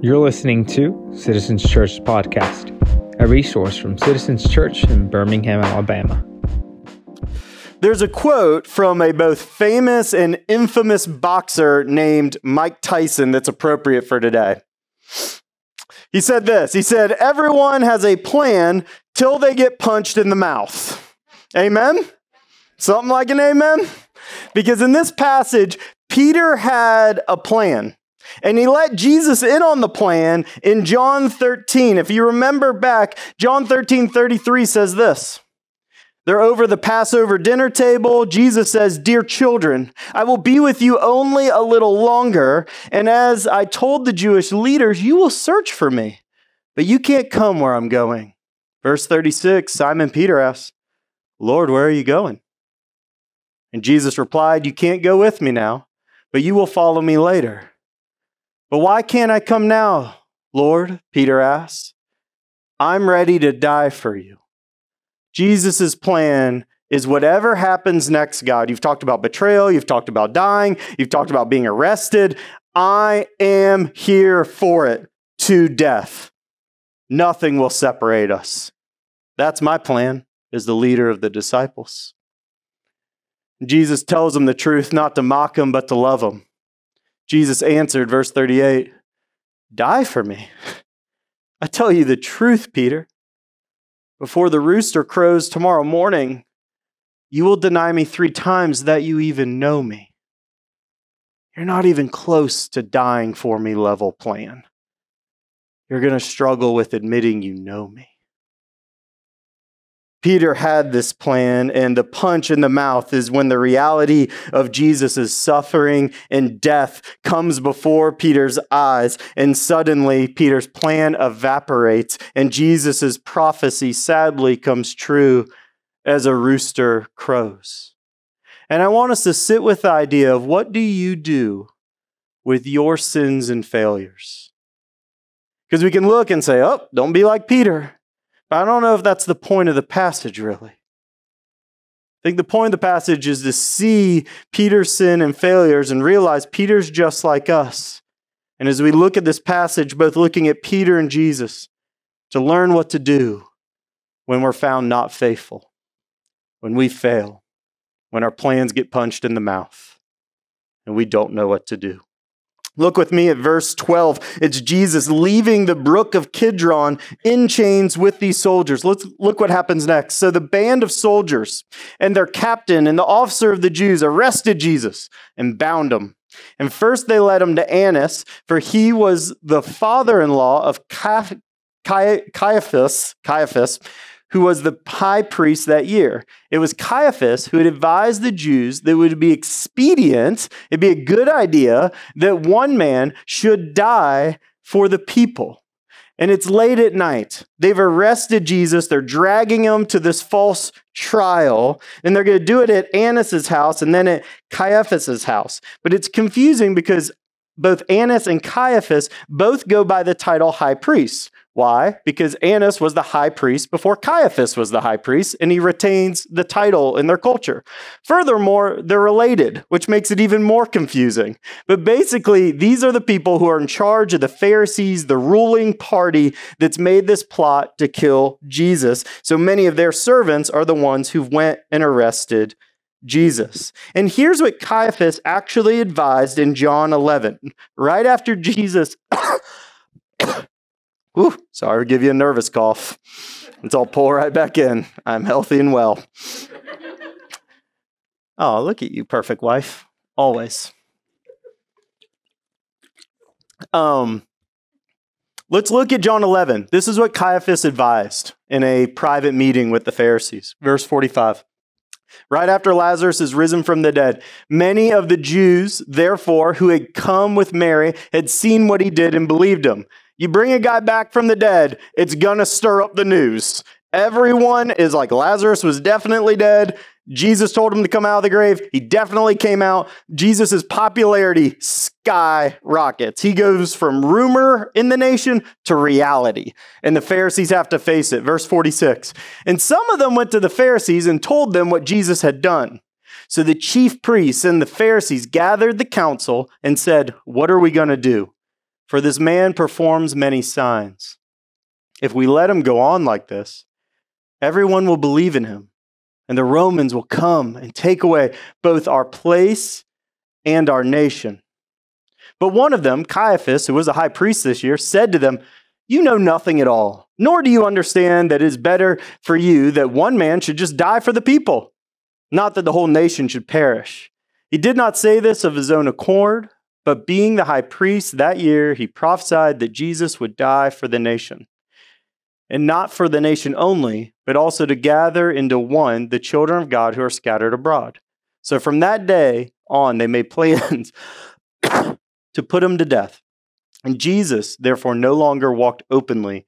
You're listening to Citizens Church Podcast, a resource from Citizens Church in Birmingham, Alabama. There's a quote from a both famous and infamous boxer named Mike Tyson that's appropriate for today. He said this He said, Everyone has a plan till they get punched in the mouth. Amen? Something like an amen? Because in this passage, Peter had a plan. And he let Jesus in on the plan in John 13. If you remember back, John 13 33 says this. They're over the Passover dinner table. Jesus says, Dear children, I will be with you only a little longer. And as I told the Jewish leaders, you will search for me, but you can't come where I'm going. Verse 36 Simon Peter asks, Lord, where are you going? And Jesus replied, You can't go with me now, but you will follow me later. But why can't I come now, Lord? Peter asks. I'm ready to die for you. Jesus' plan is whatever happens next, God. You've talked about betrayal, you've talked about dying, you've talked about being arrested. I am here for it to death. Nothing will separate us. That's my plan as the leader of the disciples. Jesus tells them the truth, not to mock them, but to love them. Jesus answered, verse 38, Die for me. I tell you the truth, Peter. Before the rooster crows tomorrow morning, you will deny me three times that you even know me. You're not even close to dying for me level plan. You're going to struggle with admitting you know me. Peter had this plan, and the punch in the mouth is when the reality of Jesus' suffering and death comes before Peter's eyes, and suddenly Peter's plan evaporates, and Jesus' prophecy sadly comes true as a rooster crows. And I want us to sit with the idea of what do you do with your sins and failures? Because we can look and say, oh, don't be like Peter. But I don't know if that's the point of the passage, really. I think the point of the passage is to see Peter's sin and failures and realize Peter's just like us. And as we look at this passage, both looking at Peter and Jesus, to learn what to do when we're found not faithful, when we fail, when our plans get punched in the mouth, and we don't know what to do. Look with me at verse 12. It's Jesus leaving the brook of Kidron in chains with these soldiers. Let's look what happens next. So the band of soldiers and their captain and the officer of the Jews arrested Jesus and bound him. And first they led him to Annas, for he was the father-in-law of Caiaphas, Caiaphas, who was the high priest that year. It was Caiaphas who had advised the Jews that it would be expedient, it'd be a good idea that one man should die for the people. And it's late at night. They've arrested Jesus. They're dragging him to this false trial. And they're going to do it at Annas' house and then at Caiaphas' house. But it's confusing because both Annas and Caiaphas both go by the title high priest. Why? Because Annas was the high priest before Caiaphas was the high priest, and he retains the title in their culture. Furthermore, they're related, which makes it even more confusing. But basically, these are the people who are in charge of the Pharisees, the ruling party that's made this plot to kill Jesus. So many of their servants are the ones who went and arrested Jesus. And here's what Caiaphas actually advised in John 11. Right after Jesus Ooh, sorry to give you a nervous cough. It's all pull right back in. I'm healthy and well. Oh, look at you, perfect wife. Always. Um, let's look at John 11. This is what Caiaphas advised in a private meeting with the Pharisees. Verse 45. Right after Lazarus is risen from the dead, many of the Jews, therefore, who had come with Mary, had seen what he did and believed him. You bring a guy back from the dead, it's gonna stir up the news. Everyone is like, Lazarus was definitely dead. Jesus told him to come out of the grave. He definitely came out. Jesus' popularity skyrockets. He goes from rumor in the nation to reality. And the Pharisees have to face it. Verse 46. And some of them went to the Pharisees and told them what Jesus had done. So the chief priests and the Pharisees gathered the council and said, What are we going to do? For this man performs many signs. If we let him go on like this, everyone will believe in him, and the Romans will come and take away both our place and our nation. But one of them, Caiaphas, who was a high priest this year, said to them, You know nothing at all, nor do you understand that it is better for you that one man should just die for the people, not that the whole nation should perish. He did not say this of his own accord but being the high priest that year, he prophesied that Jesus would die for the nation. And not for the nation only, but also to gather into one the children of God who are scattered abroad. So from that day on, they made plans to put him to death. And Jesus, therefore, no longer walked openly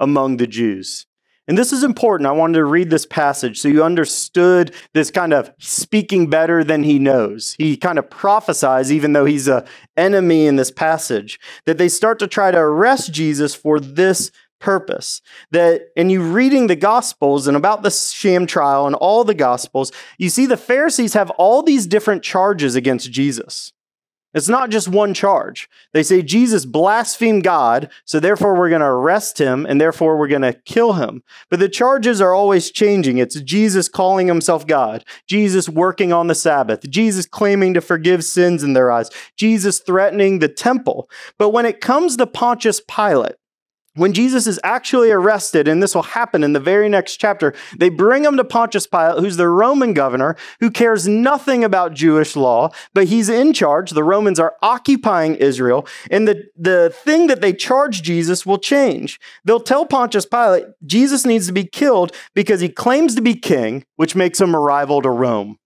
among the Jews. And this is important. I wanted to read this passage so you understood this kind of speaking better than he knows. He kind of prophesies, even though he's an enemy in this passage, that they start to try to arrest Jesus for this purpose. That, and you reading the Gospels and about the sham trial and all the Gospels, you see the Pharisees have all these different charges against Jesus. It's not just one charge. They say Jesus blasphemed God, so therefore we're going to arrest him and therefore we're going to kill him. But the charges are always changing. It's Jesus calling himself God, Jesus working on the Sabbath, Jesus claiming to forgive sins in their eyes, Jesus threatening the temple. But when it comes to Pontius Pilate, when Jesus is actually arrested, and this will happen in the very next chapter, they bring him to Pontius Pilate, who's the Roman governor, who cares nothing about Jewish law, but he's in charge. The Romans are occupying Israel, and the, the thing that they charge Jesus will change. They'll tell Pontius Pilate Jesus needs to be killed because he claims to be king, which makes him a rival to Rome.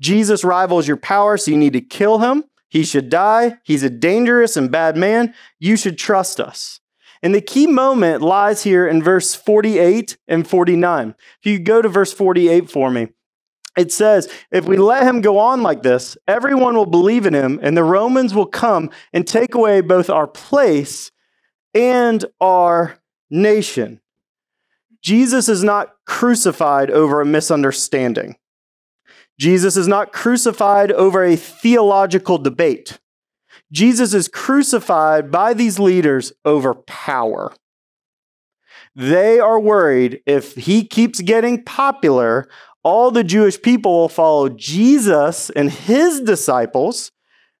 Jesus rivals your power, so you need to kill him. He should die. He's a dangerous and bad man. You should trust us. And the key moment lies here in verse 48 and 49. If you go to verse 48 for me, it says, If we let him go on like this, everyone will believe in him, and the Romans will come and take away both our place and our nation. Jesus is not crucified over a misunderstanding. Jesus is not crucified over a theological debate. Jesus is crucified by these leaders over power. They are worried if he keeps getting popular, all the Jewish people will follow Jesus and his disciples,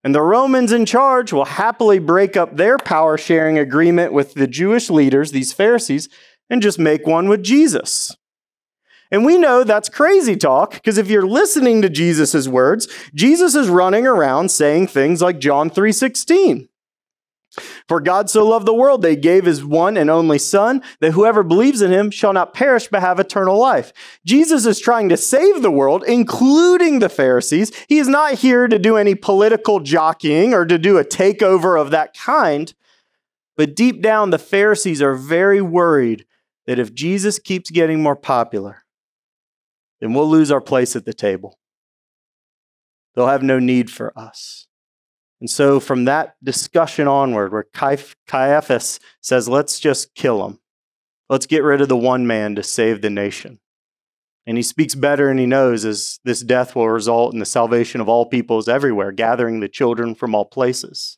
and the Romans in charge will happily break up their power sharing agreement with the Jewish leaders, these Pharisees, and just make one with Jesus. And we know that's crazy talk because if you're listening to Jesus' words, Jesus is running around saying things like John 3:16. For God so loved the world he gave his one and only Son, that whoever believes in him shall not perish but have eternal life. Jesus is trying to save the world, including the Pharisees. He is not here to do any political jockeying or to do a takeover of that kind. But deep down, the Pharisees are very worried that if Jesus keeps getting more popular, then we'll lose our place at the table. They'll have no need for us. And so, from that discussion onward, where Caiaphas says, let's just kill him, let's get rid of the one man to save the nation. And he speaks better and he knows as this death will result in the salvation of all peoples everywhere, gathering the children from all places.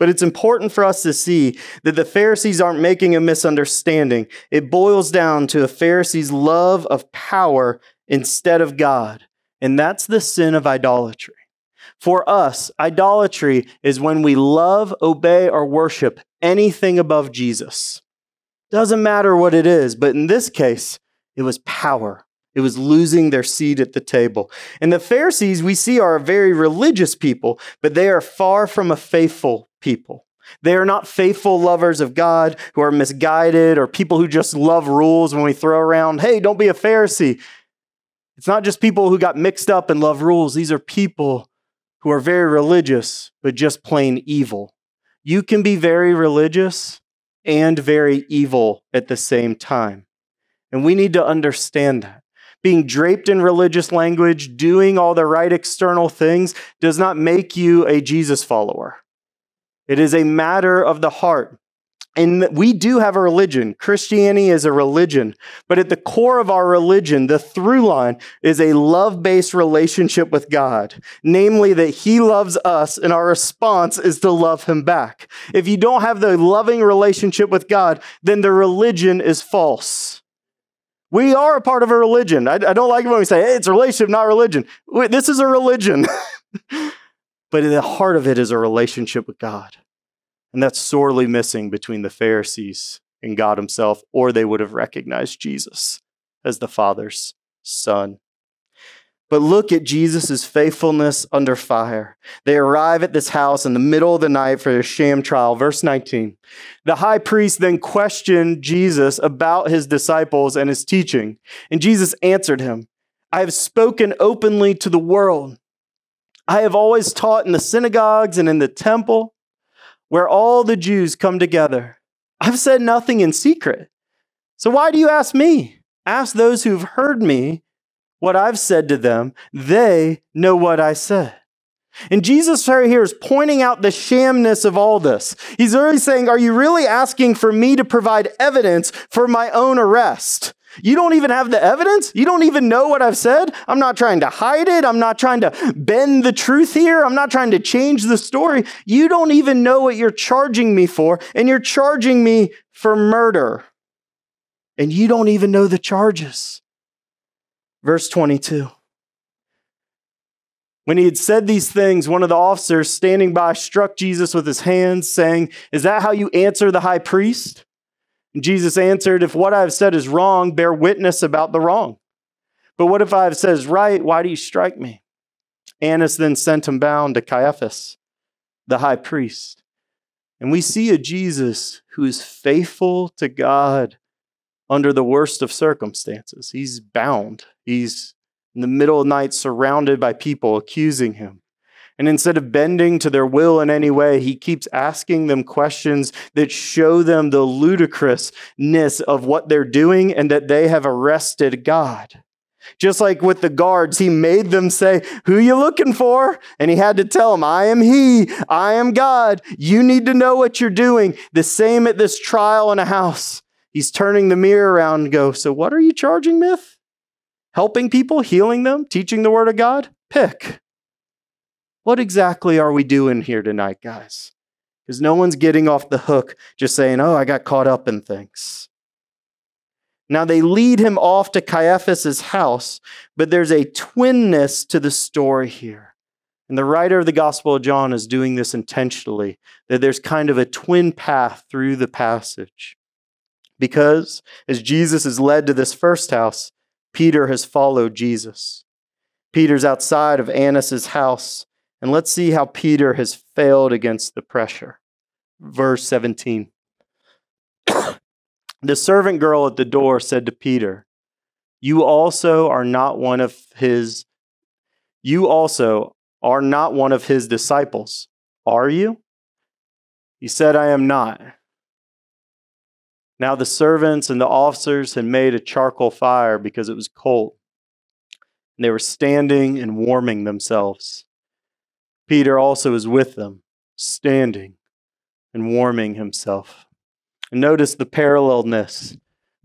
But it's important for us to see that the Pharisees aren't making a misunderstanding. It boils down to a Pharisee's love of power instead of God. And that's the sin of idolatry. For us, idolatry is when we love, obey, or worship anything above Jesus. Doesn't matter what it is, but in this case, it was power. It was losing their seat at the table. And the Pharisees, we see, are a very religious people, but they are far from a faithful people. They are not faithful lovers of God who are misguided or people who just love rules when we throw around, hey, don't be a Pharisee. It's not just people who got mixed up and love rules. These are people who are very religious, but just plain evil. You can be very religious and very evil at the same time. And we need to understand that. Being draped in religious language, doing all the right external things, does not make you a Jesus follower. It is a matter of the heart. And we do have a religion. Christianity is a religion. But at the core of our religion, the through line is a love based relationship with God. Namely, that He loves us and our response is to love Him back. If you don't have the loving relationship with God, then the religion is false. We are a part of a religion. I, I don't like it when we say, hey, it's a relationship, not religion. This is a religion. but at the heart of it is a relationship with God. And that's sorely missing between the Pharisees and God Himself, or they would have recognized Jesus as the Father's Son. But look at Jesus' faithfulness under fire. They arrive at this house in the middle of the night for a sham trial. Verse 19. The high priest then questioned Jesus about his disciples and his teaching. And Jesus answered him I have spoken openly to the world. I have always taught in the synagogues and in the temple where all the Jews come together. I've said nothing in secret. So why do you ask me? Ask those who've heard me what I've said to them. They know what I said. And Jesus right here is pointing out the shamness of all this. He's already saying, Are you really asking for me to provide evidence for my own arrest? You don't even have the evidence. You don't even know what I've said. I'm not trying to hide it. I'm not trying to bend the truth here. I'm not trying to change the story. You don't even know what you're charging me for, and you're charging me for murder. And you don't even know the charges. Verse 22. When he had said these things, one of the officers standing by struck Jesus with his hands, saying, Is that how you answer the high priest? Jesus answered, If what I have said is wrong, bear witness about the wrong. But what if I have said is right? Why do you strike me? Annas then sent him bound to Caiaphas, the high priest. And we see a Jesus who is faithful to God under the worst of circumstances. He's bound. He's in the middle of the night surrounded by people accusing him. And instead of bending to their will in any way, he keeps asking them questions that show them the ludicrousness of what they're doing and that they have arrested God. Just like with the guards, he made them say, Who you looking for? And he had to tell them, I am he, I am God. You need to know what you're doing. The same at this trial in a house. He's turning the mirror around and go, So what are you charging, myth? Helping people, healing them, teaching the word of God? Pick. What exactly are we doing here tonight, guys? Because no one's getting off the hook just saying, oh, I got caught up in things. Now they lead him off to Caiaphas's house, but there's a twinness to the story here. And the writer of the Gospel of John is doing this intentionally, that there's kind of a twin path through the passage. Because as Jesus is led to this first house, Peter has followed Jesus. Peter's outside of Annas' house, and let's see how Peter has failed against the pressure. Verse 17. the servant girl at the door said to Peter, You also are not one of his you also are not one of his disciples, are you? He said, I am not. Now the servants and the officers had made a charcoal fire because it was cold. And they were standing and warming themselves. Peter also is with them, standing and warming himself. And notice the parallelness.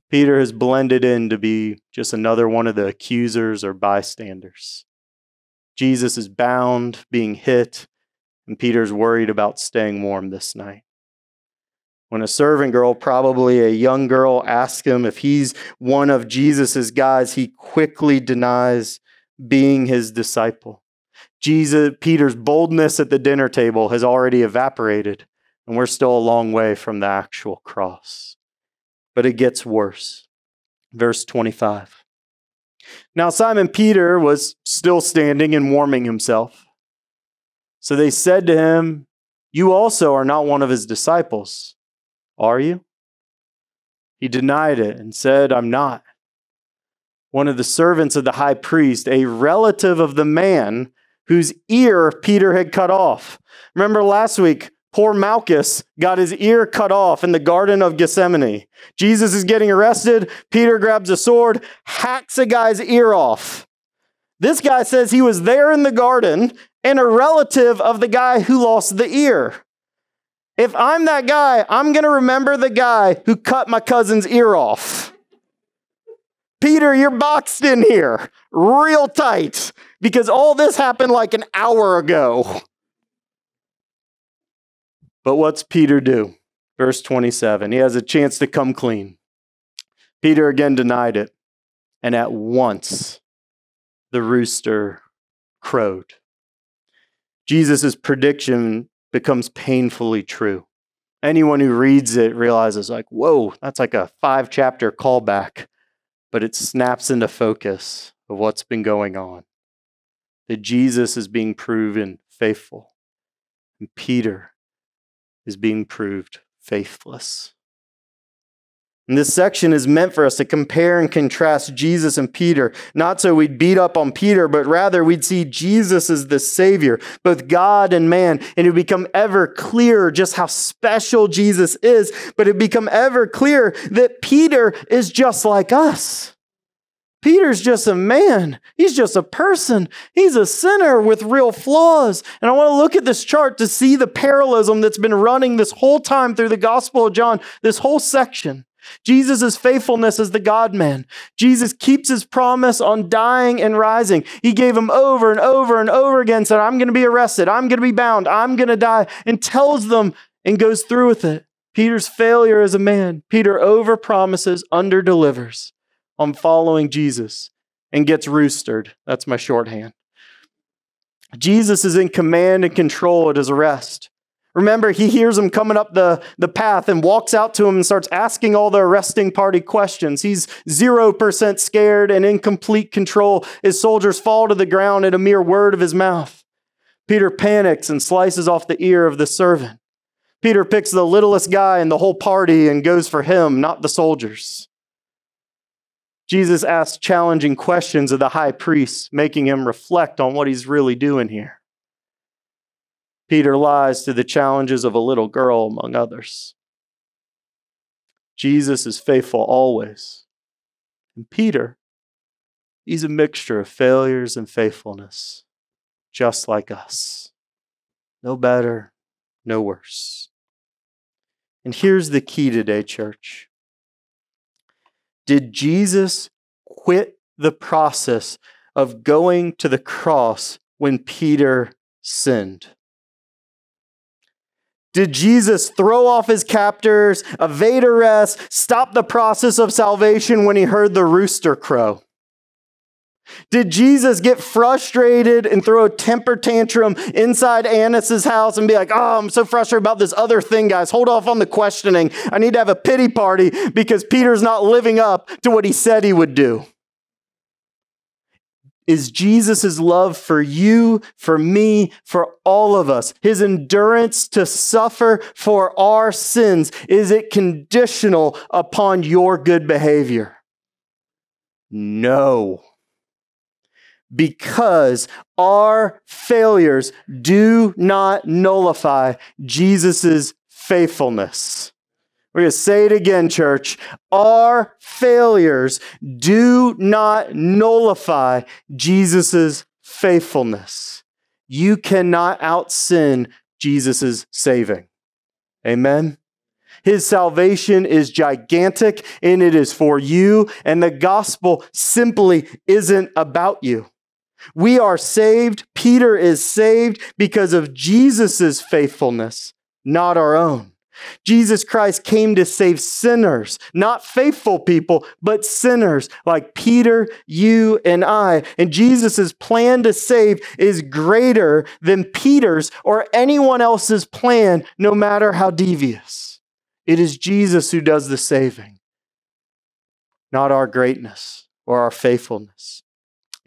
Peter has blended in to be just another one of the accusers or bystanders. Jesus is bound, being hit, and Peter's worried about staying warm this night. When a servant girl, probably a young girl, asks him if he's one of Jesus' guys, he quickly denies being his disciple. Jesus, Peter's boldness at the dinner table has already evaporated, and we're still a long way from the actual cross. But it gets worse. Verse 25. Now, Simon Peter was still standing and warming himself. So they said to him, You also are not one of his disciples, are you? He denied it and said, I'm not. One of the servants of the high priest, a relative of the man whose ear Peter had cut off. Remember last week, poor Malchus got his ear cut off in the Garden of Gethsemane. Jesus is getting arrested. Peter grabs a sword, hacks a guy's ear off. This guy says he was there in the garden and a relative of the guy who lost the ear. If I'm that guy, I'm going to remember the guy who cut my cousin's ear off. Peter, you're boxed in here real tight because all this happened like an hour ago. But what's Peter do? Verse 27. He has a chance to come clean. Peter again denied it, and at once the rooster crowed. Jesus' prediction becomes painfully true. Anyone who reads it realizes, like, whoa, that's like a five chapter callback, but it snaps into focus of what's been going on. That Jesus is being proven faithful, and Peter is being proved faithless. And this section is meant for us to compare and contrast Jesus and Peter, not so we'd beat up on Peter, but rather we'd see Jesus as the Savior, both God and man, and it would become ever clearer just how special Jesus is, but it would become ever clearer that Peter is just like us. Peter's just a man. He's just a person. He's a sinner with real flaws. And I want to look at this chart to see the parallelism that's been running this whole time through the Gospel of John, this whole section. Jesus' faithfulness as the God man. Jesus keeps his promise on dying and rising. He gave him over and over and over again, said, I'm going to be arrested. I'm going to be bound. I'm going to die, and tells them and goes through with it. Peter's failure as a man. Peter over promises, under delivers on following Jesus and gets roostered. That's my shorthand. Jesus is in command and control at his arrest. Remember, he hears him coming up the, the path and walks out to him and starts asking all the arresting party questions. He's 0% scared and in complete control. His soldiers fall to the ground at a mere word of his mouth. Peter panics and slices off the ear of the servant. Peter picks the littlest guy in the whole party and goes for him, not the soldiers. Jesus asks challenging questions of the high priest, making him reflect on what he's really doing here. Peter lies to the challenges of a little girl, among others. Jesus is faithful always. And Peter, he's a mixture of failures and faithfulness, just like us. No better, no worse. And here's the key today, church did Jesus quit the process of going to the cross when Peter sinned? Did Jesus throw off his captors, evade arrest, stop the process of salvation when he heard the rooster crow? Did Jesus get frustrated and throw a temper tantrum inside Annas's house and be like, oh, I'm so frustrated about this other thing, guys. Hold off on the questioning. I need to have a pity party because Peter's not living up to what he said he would do. Is Jesus' love for you, for me, for all of us, his endurance to suffer for our sins, is it conditional upon your good behavior? No because our failures do not nullify Jesus' faithfulness. We're going to say it again, church. Our failures do not nullify Jesus' faithfulness. You cannot out sin Jesus' saving. Amen. His salvation is gigantic and it is for you, and the gospel simply isn't about you. We are saved. Peter is saved because of Jesus' faithfulness, not our own. Jesus Christ came to save sinners, not faithful people, but sinners like Peter, you, and I. And Jesus' plan to save is greater than Peter's or anyone else's plan, no matter how devious. It is Jesus who does the saving, not our greatness or our faithfulness.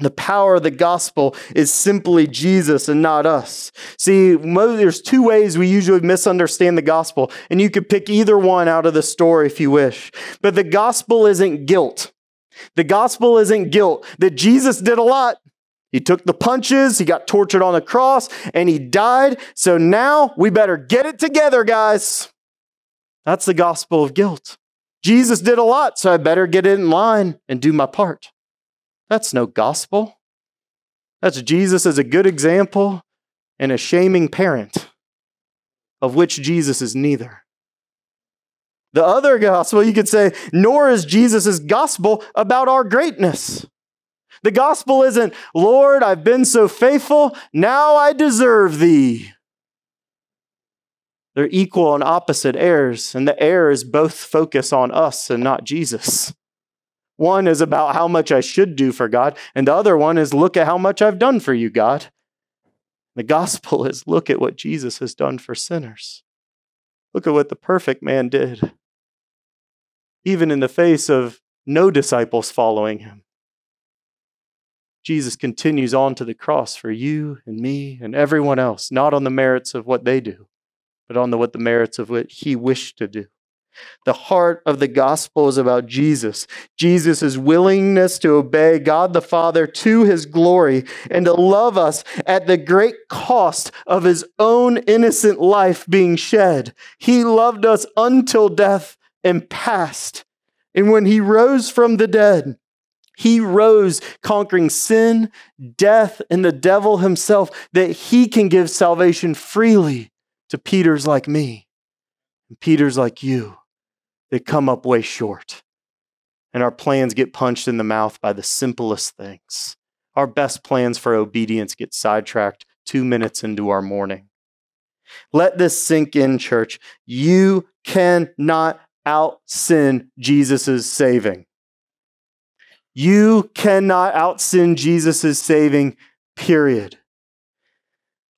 The power of the gospel is simply Jesus and not us. See, there's two ways we usually misunderstand the gospel, and you could pick either one out of the story if you wish. But the gospel isn't guilt. The gospel isn't guilt. That Jesus did a lot. He took the punches, he got tortured on the cross, and he died. So now we better get it together, guys. That's the gospel of guilt. Jesus did a lot, so I better get in line and do my part. That's no gospel. That's Jesus as a good example and a shaming parent. of which Jesus is neither. The other gospel, you could say, nor is Jesus' gospel about our greatness. The gospel isn't, Lord, I've been so faithful, now I deserve thee. They're equal and opposite heirs, and the heirs both focus on us and not Jesus. One is about how much I should do for God, and the other one is look at how much I've done for you, God. The gospel is look at what Jesus has done for sinners. Look at what the perfect man did even in the face of no disciples following him. Jesus continues on to the cross for you and me and everyone else, not on the merits of what they do, but on the, what the merits of what he wished to do. The heart of the gospel is about Jesus. Jesus' willingness to obey God the Father to his glory and to love us at the great cost of his own innocent life being shed. He loved us until death and past. And when he rose from the dead, he rose conquering sin, death, and the devil himself, that he can give salvation freely to Peters like me and Peters like you that come up way short. And our plans get punched in the mouth by the simplest things. Our best plans for obedience get sidetracked two minutes into our morning. Let this sink in, church. You cannot out sin Jesus' saving. You cannot out sin Jesus' saving, period.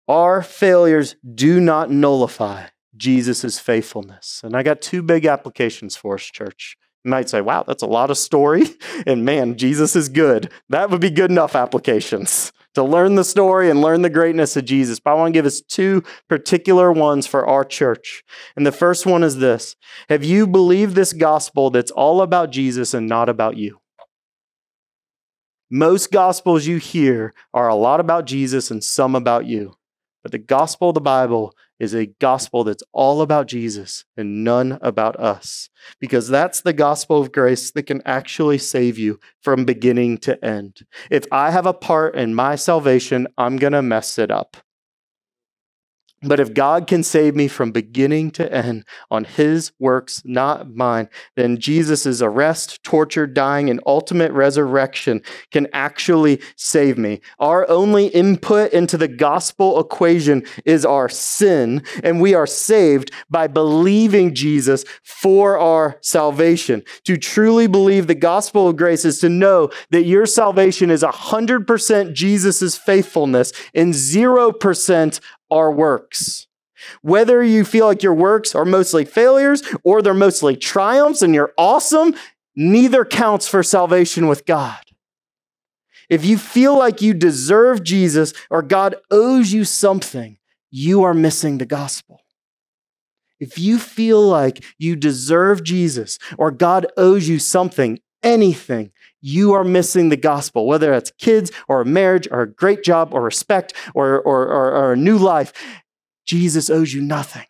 Our failures do not nullify Jesus' faithfulness. And I got two big applications for us, church. You might say, wow, that's a lot of story. And man, Jesus is good. That would be good enough applications to learn the story and learn the greatness of Jesus. But I want to give us two particular ones for our church. And the first one is this Have you believed this gospel that's all about Jesus and not about you? Most gospels you hear are a lot about Jesus and some about you. But the gospel of the Bible is a gospel that's all about Jesus and none about us. Because that's the gospel of grace that can actually save you from beginning to end. If I have a part in my salvation, I'm going to mess it up. But if God can save me from beginning to end on his works, not mine, then Jesus' arrest, torture, dying, and ultimate resurrection can actually save me. Our only input into the gospel equation is our sin, and we are saved by believing Jesus for our salvation. To truly believe the gospel of grace is to know that your salvation is 100% Jesus' faithfulness and 0% our works. Whether you feel like your works are mostly failures or they're mostly triumphs and you're awesome, neither counts for salvation with God. If you feel like you deserve Jesus or God owes you something, you are missing the gospel. If you feel like you deserve Jesus or God owes you something, anything, you are missing the gospel, whether it's kids or a marriage or a great job or respect or, or, or, or a new life. Jesus owes you nothing.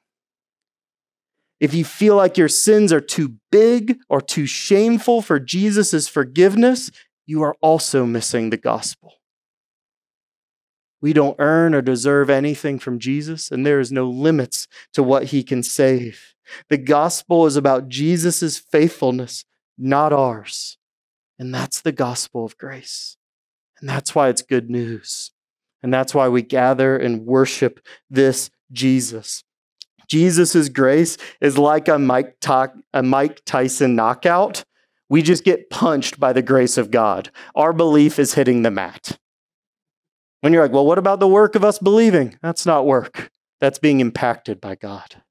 If you feel like your sins are too big or too shameful for Jesus' forgiveness, you are also missing the gospel. We don't earn or deserve anything from Jesus, and there is no limits to what he can save. The gospel is about Jesus' faithfulness, not ours. And that's the gospel of grace. And that's why it's good news. And that's why we gather and worship this Jesus. Jesus' grace is like a Mike, a Mike Tyson knockout. We just get punched by the grace of God. Our belief is hitting the mat. When you're like, well, what about the work of us believing? That's not work, that's being impacted by God.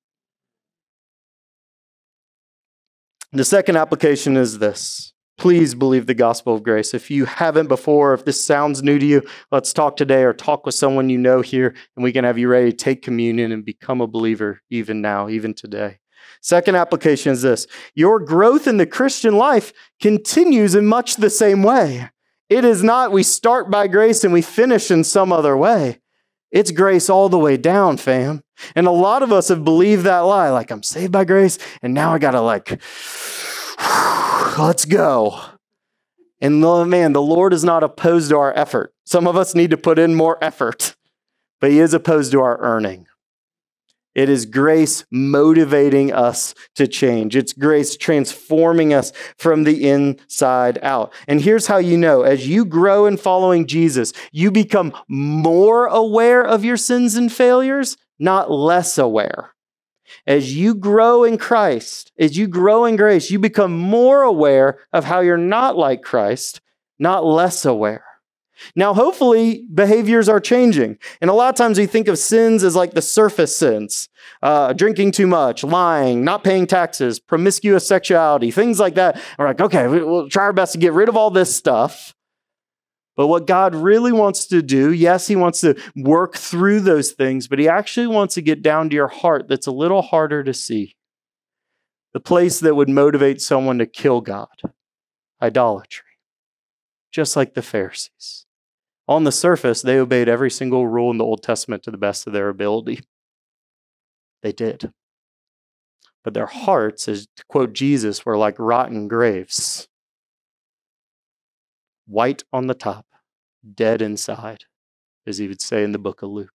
The second application is this please believe the gospel of grace. If you haven't before, if this sounds new to you, let's talk today or talk with someone you know here, and we can have you ready to take communion and become a believer even now, even today. Second application is this your growth in the Christian life continues in much the same way. It is not we start by grace and we finish in some other way. It's grace all the way down, fam. And a lot of us have believed that lie like, I'm saved by grace, and now I gotta like, let's go. And man, the Lord is not opposed to our effort. Some of us need to put in more effort, but He is opposed to our earning. It is grace motivating us to change. It's grace transforming us from the inside out. And here's how you know as you grow in following Jesus, you become more aware of your sins and failures, not less aware. As you grow in Christ, as you grow in grace, you become more aware of how you're not like Christ, not less aware. Now, hopefully, behaviors are changing. And a lot of times we think of sins as like the surface sins uh, drinking too much, lying, not paying taxes, promiscuous sexuality, things like that. And we're like, okay, we'll try our best to get rid of all this stuff. But what God really wants to do, yes, He wants to work through those things, but He actually wants to get down to your heart that's a little harder to see. The place that would motivate someone to kill God idolatry, just like the Pharisees. On the surface, they obeyed every single rule in the Old Testament to the best of their ability. They did. But their hearts, as to quote Jesus, were like rotten graves white on the top, dead inside, as he would say in the book of Luke.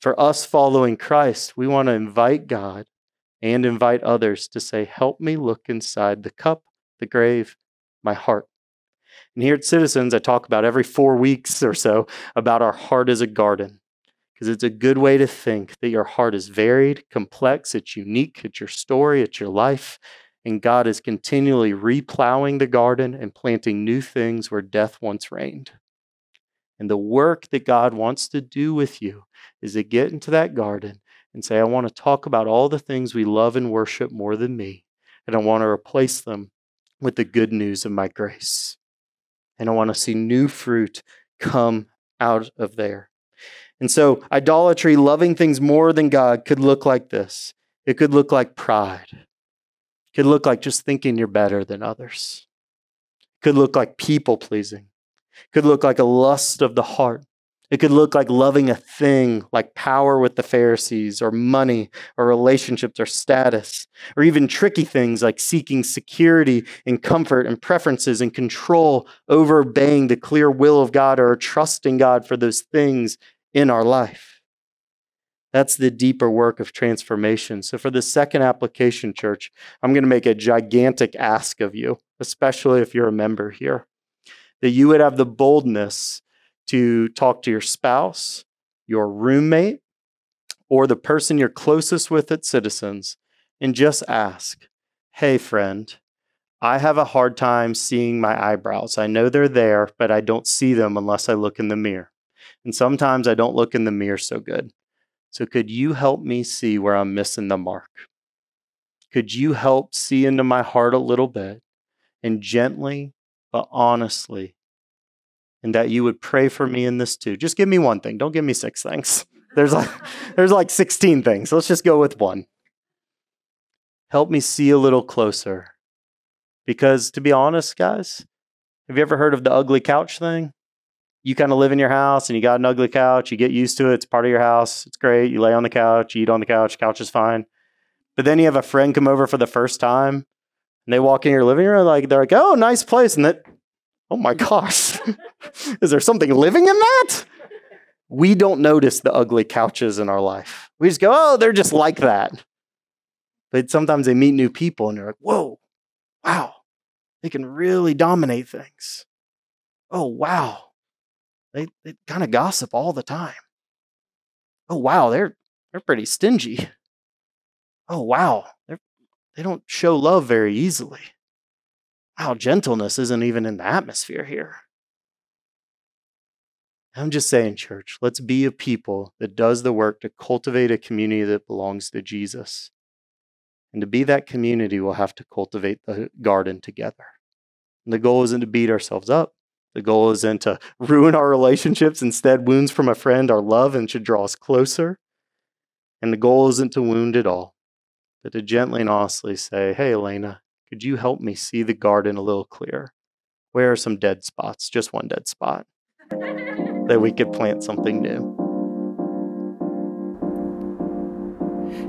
For us following Christ, we want to invite God and invite others to say, Help me look inside the cup, the grave, my heart. And here at Citizens, I talk about every four weeks or so about our heart as a garden, because it's a good way to think that your heart is varied, complex, it's unique, it's your story, it's your life. And God is continually replowing the garden and planting new things where death once reigned. And the work that God wants to do with you is to get into that garden and say, I want to talk about all the things we love and worship more than me, and I want to replace them with the good news of my grace and I want to see new fruit come out of there. And so, idolatry, loving things more than God, could look like this it could look like pride, could look like just thinking you're better than others, could look like people pleasing, could look like a lust of the heart. It could look like loving a thing like power with the Pharisees, or money, or relationships, or status, or even tricky things like seeking security and comfort and preferences and control over obeying the clear will of God or trusting God for those things in our life. That's the deeper work of transformation. So, for the second application, church, I'm going to make a gigantic ask of you, especially if you're a member here, that you would have the boldness to talk to your spouse, your roommate, or the person you're closest with at Citizens and just ask, hey, friend, I have a hard time seeing my eyebrows. I know they're there, but I don't see them unless I look in the mirror. And sometimes I don't look in the mirror so good. So, could you help me see where I'm missing the mark? Could you help see into my heart a little bit and gently but honestly and that you would pray for me in this too. Just give me one thing. Don't give me six things. There's like there's like 16 things. Let's just go with one. Help me see a little closer. Because to be honest, guys, have you ever heard of the ugly couch thing? You kind of live in your house and you got an ugly couch, you get used to it, it's part of your house, it's great. You lay on the couch, you eat on the couch, couch is fine. But then you have a friend come over for the first time and they walk in your living room like they're like, "Oh, nice place." And that oh my gosh, is there something living in that? We don't notice the ugly couches in our life. We just go, oh, they're just like that. But sometimes they meet new people and they're like, whoa, wow, they can really dominate things. Oh, wow, they, they kind of gossip all the time. Oh, wow, they're, they're pretty stingy. Oh, wow, they're, they don't show love very easily wow, gentleness isn't even in the atmosphere here. I'm just saying, church, let's be a people that does the work to cultivate a community that belongs to Jesus. And to be that community, we'll have to cultivate the garden together. And the goal isn't to beat ourselves up. The goal isn't to ruin our relationships. Instead, wounds from a friend are love and should draw us closer. And the goal isn't to wound at all, but to gently and honestly say, Hey, Elena, could you help me see the garden a little clearer? Where are some dead spots? Just one dead spot. that we could plant something new.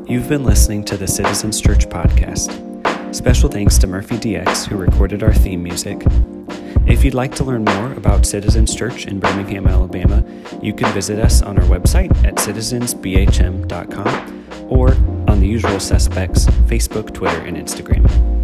You've been listening to the Citizens Church podcast. Special thanks to Murphy DX, who recorded our theme music. If you'd like to learn more about Citizens Church in Birmingham, Alabama, you can visit us on our website at citizensbhm.com or on the usual suspects Facebook, Twitter, and Instagram.